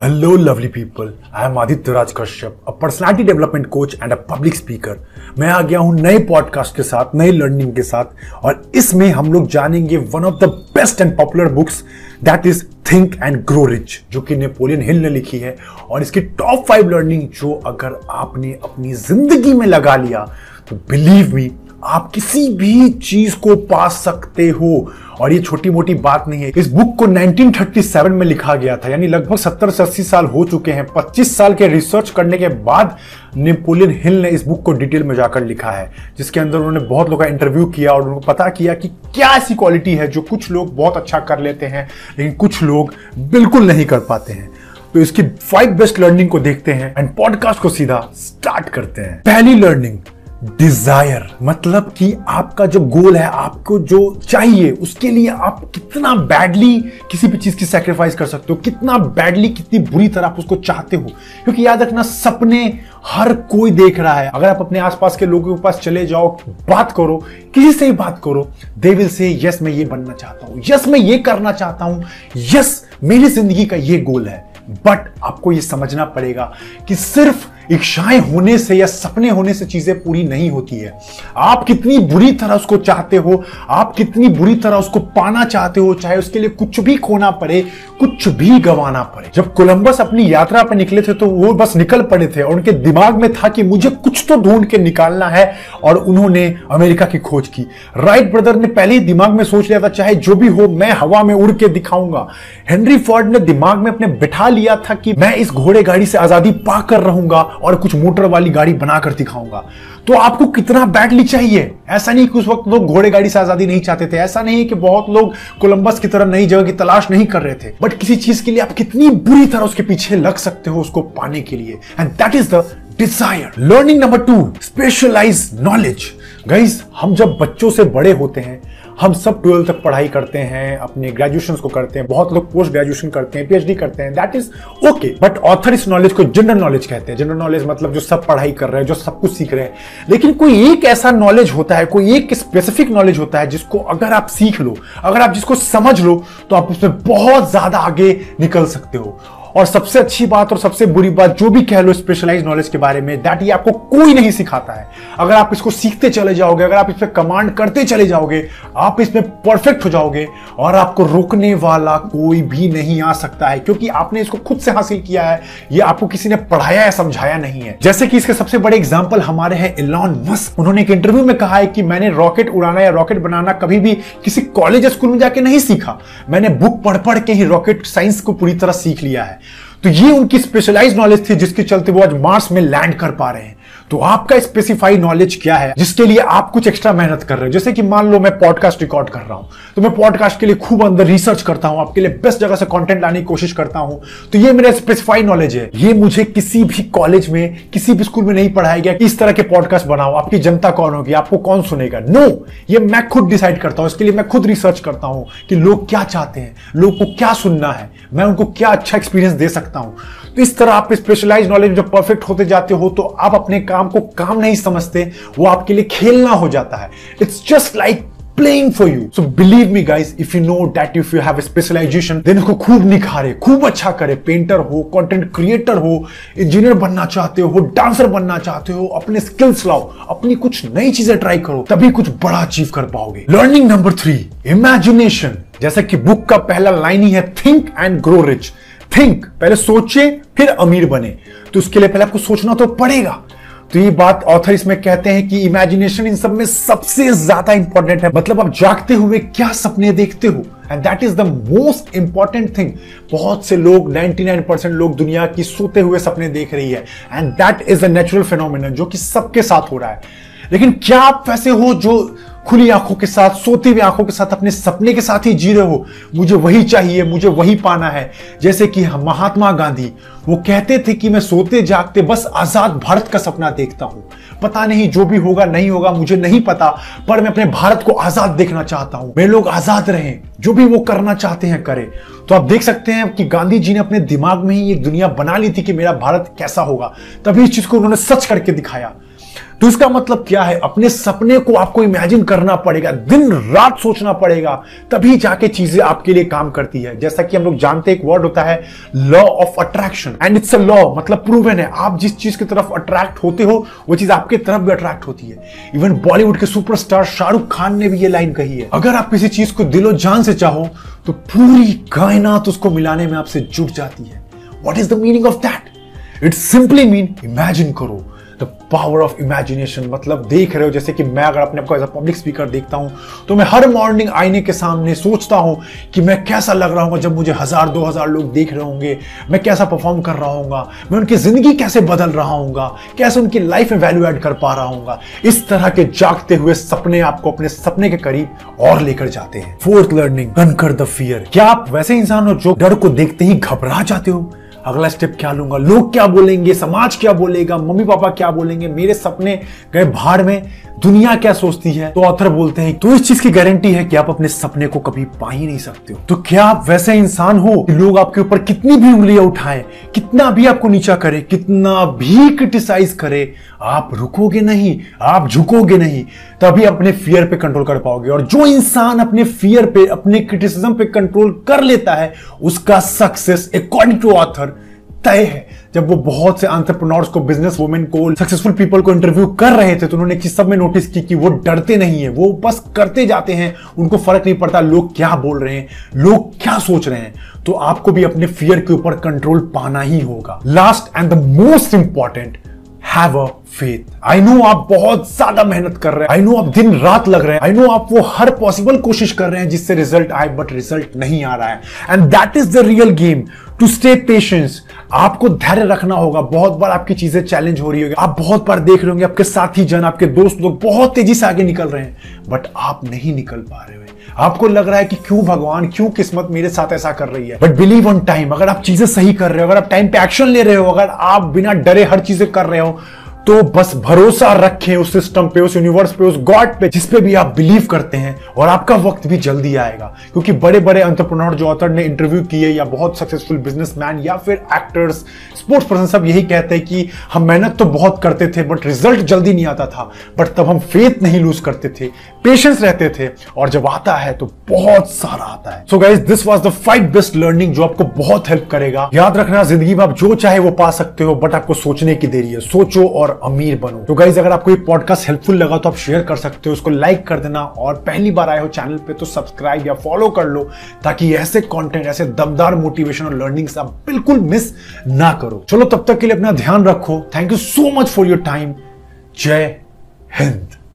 Hello, lovely people. I am Aditya Raj Kashyap, a personality development coach and a public speaker. मैं आ गया हूँ नए podcast के साथ नए लर्निंग के साथ और इसमें हम लोग जानेंगे one of the best and popular books that is think and grow rich जो कि नेपोलियन हिल ने लिखी है और इसकी टॉप फाइव लर्निंग जो अगर आपने अपनी ज़िंदगी में लगा लिया तो बिलीव मी आप किसी भी चीज़ को पा सकते हो। और ये छोटी मोटी बात नहीं है। इस बुक को 1937 में लिखा गया था, यानी लगभग 70 से 80 साल हो चुके हैं। 25 साल के रिसर्च करने के बाद नेपोलियन हिल ने इस बुक को डिटेल में जाकर लिखा है, जिसके अंदर उन्होंने बहुत लोगों का इंटरव्यू किया और उनको पता किया कि क्या ऐसी क्वालिटी है जो कुछ लोग बहुत अच्छा कर लेते हैं, लेकिन कुछ लोग बिल्कुल नहीं कर पाते हैं। तो इसकी फाइव बेस्ट लर्निंग को देखते हैं एंड पॉडकास्ट को सीधा स्टार्ट करते हैं। पहली लर्निंग डिज़ायर मतलब कि आपका जो गोल है, आपको जो चाहिए, उसके लिए आप कितना बैडली किसी भी चीज़ की सेक्रीफाइस कर सकते हो। कितना बैडली कितनी बुरी तरह आप उसको चाहते हो। क्योंकि याद रखना, सपने हर कोई देख रहा है। अगर आप अपने आसपास के लोगों के पास चले जाओ, बात करो, किसी से ही बात करो दे विल से यस मैं ये बनना चाहता हूँ। यस मैं ये करना चाहता हूँ। यस मेरी ज़िंदगी का ये गोल है। बट आपको ये समझना पड़ेगा कि सिर्फ़ इच्छाएँ होने से या सपने होने से चीज़ें पूरी नहीं होती है। आप कितनी बुरी तरह उसको चाहते हो, आप कितनी बुरी तरह उसको पाना चाहते हो, चाहे उसके लिए कुछ भी खोना पड़े, कुछ भी गंवाना पड़े। जब कोलंबस अपनी यात्रा पर निकले थे तो वो बस निकल पड़े थे और उनके दिमाग में था कि मुझे कुछ तो ढूंढ के निकालना है और उन्होंने अमेरिका की खोज की। राइट ब्रदर ने पहले ही दिमाग में सोच लिया था, चाहे जो भी हो, मैं हवा में उड़ के दिखाऊँगा। हेनरी फोर्ड ने दिमाग में अपने बिठा लिया था कि मैं इस घोड़े गाड़ी से आज़ादी पाकर रहूँगा और कुछ मोटर वाली गाड़ी बनाकर दिखाऊँगा। तो आपको कितना बैडली चाहिए। ऐसा नहीं कि उस वक्त लोग घोड़े गाड़ी से आज़ादी नहीं चाहते थे। ऐसा नहीं कि बहुत लोग कोलंबस की तरह नई जगह की तलाश नहीं कर रहे थे। बट किसी चीज़ के लिए आप कितनी बुरी तरह उसके पीछे लग सकते हो उसको पाने के लिए। And that is the desire learning number two specialize knowledge guys हम जब बच्चों से बड़े होते हैं हम सब ट्वेल्थ तक पढ़ाई करते हैं, अपने ग्रेजुएशन को करते हैं, बहुत लोग पोस्ट ग्रेजुएशन करते हैं पीएचडी करते हैं that is okay but author इस नॉलेज को जनरल नॉलेज कहते हैं। जनरल नॉलेज मतलब जो सब पढ़ाई कर रहे हैं, जो सब कुछ सीख रहे हैं। लेकिन कोई एक ऐसा नॉलेज होता है, कोई एक स्पेसिफिक नॉलेज होता है जिसको अगर आप सीख लो, अगर आप जिसको समझ लो तो आप उसमें बहुत ज़्यादा आगे निकल सकते हो। और सबसे अच्छी बात और सबसे बुरी बात, जो भी कह लो स्पेशलाइज नॉलेज के बारे में दैट ये आपको कोई नहीं सिखाता है। अगर आप इसको सीखते चले जाओगे, अगर आप इस पर कमांड करते चले जाओगे, आप इसमें परफेक्ट हो जाओगे और आपको रोकने वाला कोई भी नहीं आ सकता है, क्योंकि आपने इसको खुद से हासिल किया है। ये आपको किसी ने पढ़ाया या समझाया नहीं है। जैसे कि इसके सबसे बड़े एग्ज़ाम्पल हमारे हैं इलॉन मस्क उन्होंने एक इंटरव्यू में कहा है कि मैंने रॉकेट उड़ाना या रॉकेट बनाना कभी भी किसी कॉलेज या स्कूल में जाके नहीं सीखा। मैंने बुक पढ़ पढ़ के ही रॉकेट साइंस को पूरी तरह सीख लिया है। तो ये उनकी स्पेशलाइज नॉलेज थी जिसके चलते वो आज मार्स में लैंड कर पा रहे हैं। तो आपका स्पेसिफाई नॉलेज क्या है, जिसके लिए आप कुछ एक्स्ट्रा मेहनत कर रहे हो? जैसे कि मान लो मैं पॉडकास्ट रिकॉर्ड कर रहा हूँ तो मैं पॉडकास्ट के लिए खूब अंदर रिसर्च करता हूँ, आपके लिए बेस्ट जगह से कंटेंट लाने की कोशिश करता हूँ तो ये मेरा स्पेसिफाई नॉलेज है। ये मुझे किसी भी कॉलेज में, किसी भी स्कूल में नहीं पढ़ाया गया इस तरह के पॉडकास्ट बनाओ। आपकी जनता कौन होगी? आपको कौन सुनेगा? नो ये मैं खुद डिसाइड करता हूँ, इसके लिए मैं खुद रिसर्च करता हूँ कि लोग क्या चाहते हैं, लोग को क्या सुनना है, मैं उनको क्या अच्छा एक्सपीरियंस दे सकता हूँ। तो इस तरह आप स्पेशलाइज नॉलेज जब परफेक्ट होते जाते हो तो आप अपने काम को काम नहीं समझते वो आपके लिए खेलना हो जाता है। It's just like for you. So believe me guys, if you know that if you have a specialization, then उसको खूब निखारे खूब अच्छा करे। पेंटर हो कंटेंट क्रिएटर हो इंजीनियर बनना चाहते हो डांसर बनना चाहते हो अपने स्किल्स लाओ अपनी कुछ नई चीज़ें ट्राई करो तभी कुछ बड़ा अचीव कर पाओगे। लर्निंग नंबर थ्री इमेजिनेशन जैसा कि बुक का पहला लाइन ही है think and grow rich think पहले सोचे फिर अमीर बने। तो उसके लिए पहले आपको सोचना तो पड़ेगा। तो ये बात ऑथर इसमें कहते हैं कि इमेजिनेशन इन सब में सबसे ज़्यादा इंपॉर्टेंट है। मतलब आप जागते हुए क्या सपने देखते हो? And that is the most important thing बहुत से लोग 99% लोग दुनिया की सोते हुए सपने देख रही है। And that is a natural phenomenon जो कि सबके साथ हो रहा है। लेकिन क्या आप वैसे हो जो खुली आँखों के साथ, सोती हुई आँखों के साथ, अपने सपने के साथ ही जी रहे हो। मुझे वही चाहिए, मुझे वही पाना है। जैसे कि महात्मा गांधी, वो कहते थे कि मैं सोते जागते बस आज़ाद भारत का सपना देखता हूँ। पता नहीं जो भी होगा, नहीं होगा, मुझे नहीं पता, पर मैं अपने भारत को आज़ाद देखना चाहता हूँ। मेरे लोग आज़ाद रहें, जो भी वो करना चाहते हैं, करें। तो आप देख सकते हैं कि गांधी जी ने अपने दिमाग में ही एक दुनिया बना ली थी कि मेरा भारत कैसा होगा। तभी इस चीज़ को उन्होंने सच करके दिखाया। तो इसका मतलब क्या है? अपने सपने को आपको इमेजिन करना पड़ेगा। दिन रात सोचना पड़ेगा। तभी जाके चीज़ें आपके लिए काम करती है। जैसा कि हम लोग जानते एक वर्ड होता है law of attraction and it's a law मतलब प्रूवन है। आप जिस चीज़ की तरफ़ अट्रैक्ट होते हो, वो चीज़ आपके तरफ़ भी अट्रैक्ट होती है। इवन बॉलीवुड के सुपरस्टार शाहरुख खान ने भी ये लाइन कही है। अगर आप किसी चीज़ को दिलो जान से चाहो तो पूरी कायनात उसको मिलाने में आपसे जुट जाती है। What is the meaning of that it simply mean imagine करो। द पावर ऑफ़ इमेजिनेशन मतलब देख रहे हो, जैसे कि मैं अगर अपने आपको एज अ पब्लिक स्पीकर देखता हूँ तो मैं हर मॉर्निंग आईने के सामने सोचता हूँ कि मैं कैसा लग रहा हूँ जब मुझे हज़ार, दो हज़ार लोग देख रहे होंगे, मैं कैसा परफॉर्म कर रहा हूँ मैं उनकी ज़िंदगी कैसे बदल रहा हूँ कैसे उनकी लाइफ में वैल्यू एड कर पा रहा हूँ इस तरह के जागते हुए सपने आपको अपने सपने के करीब और लेकर जाते हैं। Fourth learning conquer the fear क्या आप वैसे इंसान हो जो डर को देखते ही घबरा जाते हो? अगला स्टेप क्या लूँगा? लोग क्या बोलेंगे? समाज क्या बोलेगा? मम्मी पापा क्या बोलेंगे? मेरे सपने गए भाड़ में। दुनिया क्या सोचती है? तो ऑथर बोलते हैं तो इस चीज़ की गारंटी है कि आप अपने सपने को कभी पा ही नहीं सकते हो। तो क्या आप वैसे इंसान हो लोग आपके ऊपर कितनी भी उंगलियाँ उठाएँ, कितना भी आपको नीचा करे, कितना भी क्रिटिसाइज करे, आप रुकोगे नहीं, आप झुकोगे नहीं, तभी अपने फियर पे कंट्रोल कर पाओगे। और जो इंसान अपने फियर पे, अपने क्रिटिसिज्म पे कंट्रोल कर लेता है, उसका सक्सेस अकॉर्डिंग टू ऑथर तय है। जब वो बहुत से एंटरप्रेन्योर्स को बिज़नेस वुमेन को सक्सेसफुल पीपल को इंटरव्यू कर रहे थे तो उन्होंने किस सब में नोटिस की कि वो डरते नहीं है, वो बस करते जाते हैं। उनको फ़र्क नहीं पड़ता लोग क्या बोल रहे हैं, लोग क्या सोच रहे हैं। तो आपको भी अपने फियर के ऊपर कंट्रोल पाना ही होगा। Last and the most important have a faith I know आप बहुत ज़्यादा मेहनत कर रहे हैं। आई नो आप दिन रात लग रहे हैं। आई नो आप वो हर पॉसिबल कोशिश कर रहे हैं जिससे रिज़ल्ट आए बट रिज़ल्ट नहीं आ रहा है। And that is the real game to stay patience आपको धैर्य रखना होगा। बहुत बार आपकी चीज़ें चैलेंज हो रही होगी। आप बहुत बार देख रहे होंगे, आपके साथी जन, आपके दोस्त लोग बहुत तेज़ी से आगे निकल रहे हैं। बट आप नहीं निकल पा रहे हैं आपको लग रहा है कि क्यों भगवान, क्यों किस्मत मेरे साथ ऐसा कर रही है? बट बिलीव ऑन टाइम अगर आप चीज़ें सही कर रहे हो, अगर आप टाइम पे एक्शन ले रहे हो, अगर आप बिना डरे हर चीज़ें कर रहे हो तो बस भरोसा रखें उस सिस्टम पे, उस यूनिवर्स पे, उस गॉड पे जिसपे भी आप बिलीव करते हैं और आपका वक्त भी जल्दी आएगा। क्योंकि बड़े बड़े अंतरप्रनोर जो ऑथर ने इंटरव्यू किए या बहुत सक्सेसफुल बिजनेसमैन या फिर एक्टर्स स्पोर्ट्स पर्सन सब यही कहते हैं कि हम मेहनत तो बहुत करते थे बट रिज़ल्ट जल्दी नहीं आता था। बट तब हम फेथ नहीं लूज करते थे पेशेंस रहते थे और जब आता है तो बहुत सारा आता है। So guys this was the five best learning जो आपको बहुत हेल्प करेगा। याद रखना, ज़िंदगी में आप जो चाहे वो पा सकते हो बट आपको सोचने की देरी है। सोचो अमीर बनो। तो गाइज़ अगर आपको ये पॉडकास्ट हेल्पफुल लगा तो आप शेयर कर सकते हो, उसको लाइक कर देना। और पहली बार आए हो चैनल पे तो सब्सक्राइब या फॉलो कर लो, ताकि ऐसे कंटेंट ऐसे दमदार मोटिवेशन और लर्निंग्स आप बिल्कुल मिस ना करो। चलो, तब तक के लिए अपना ध्यान रखो। Thank you so much for your time जय हिंद।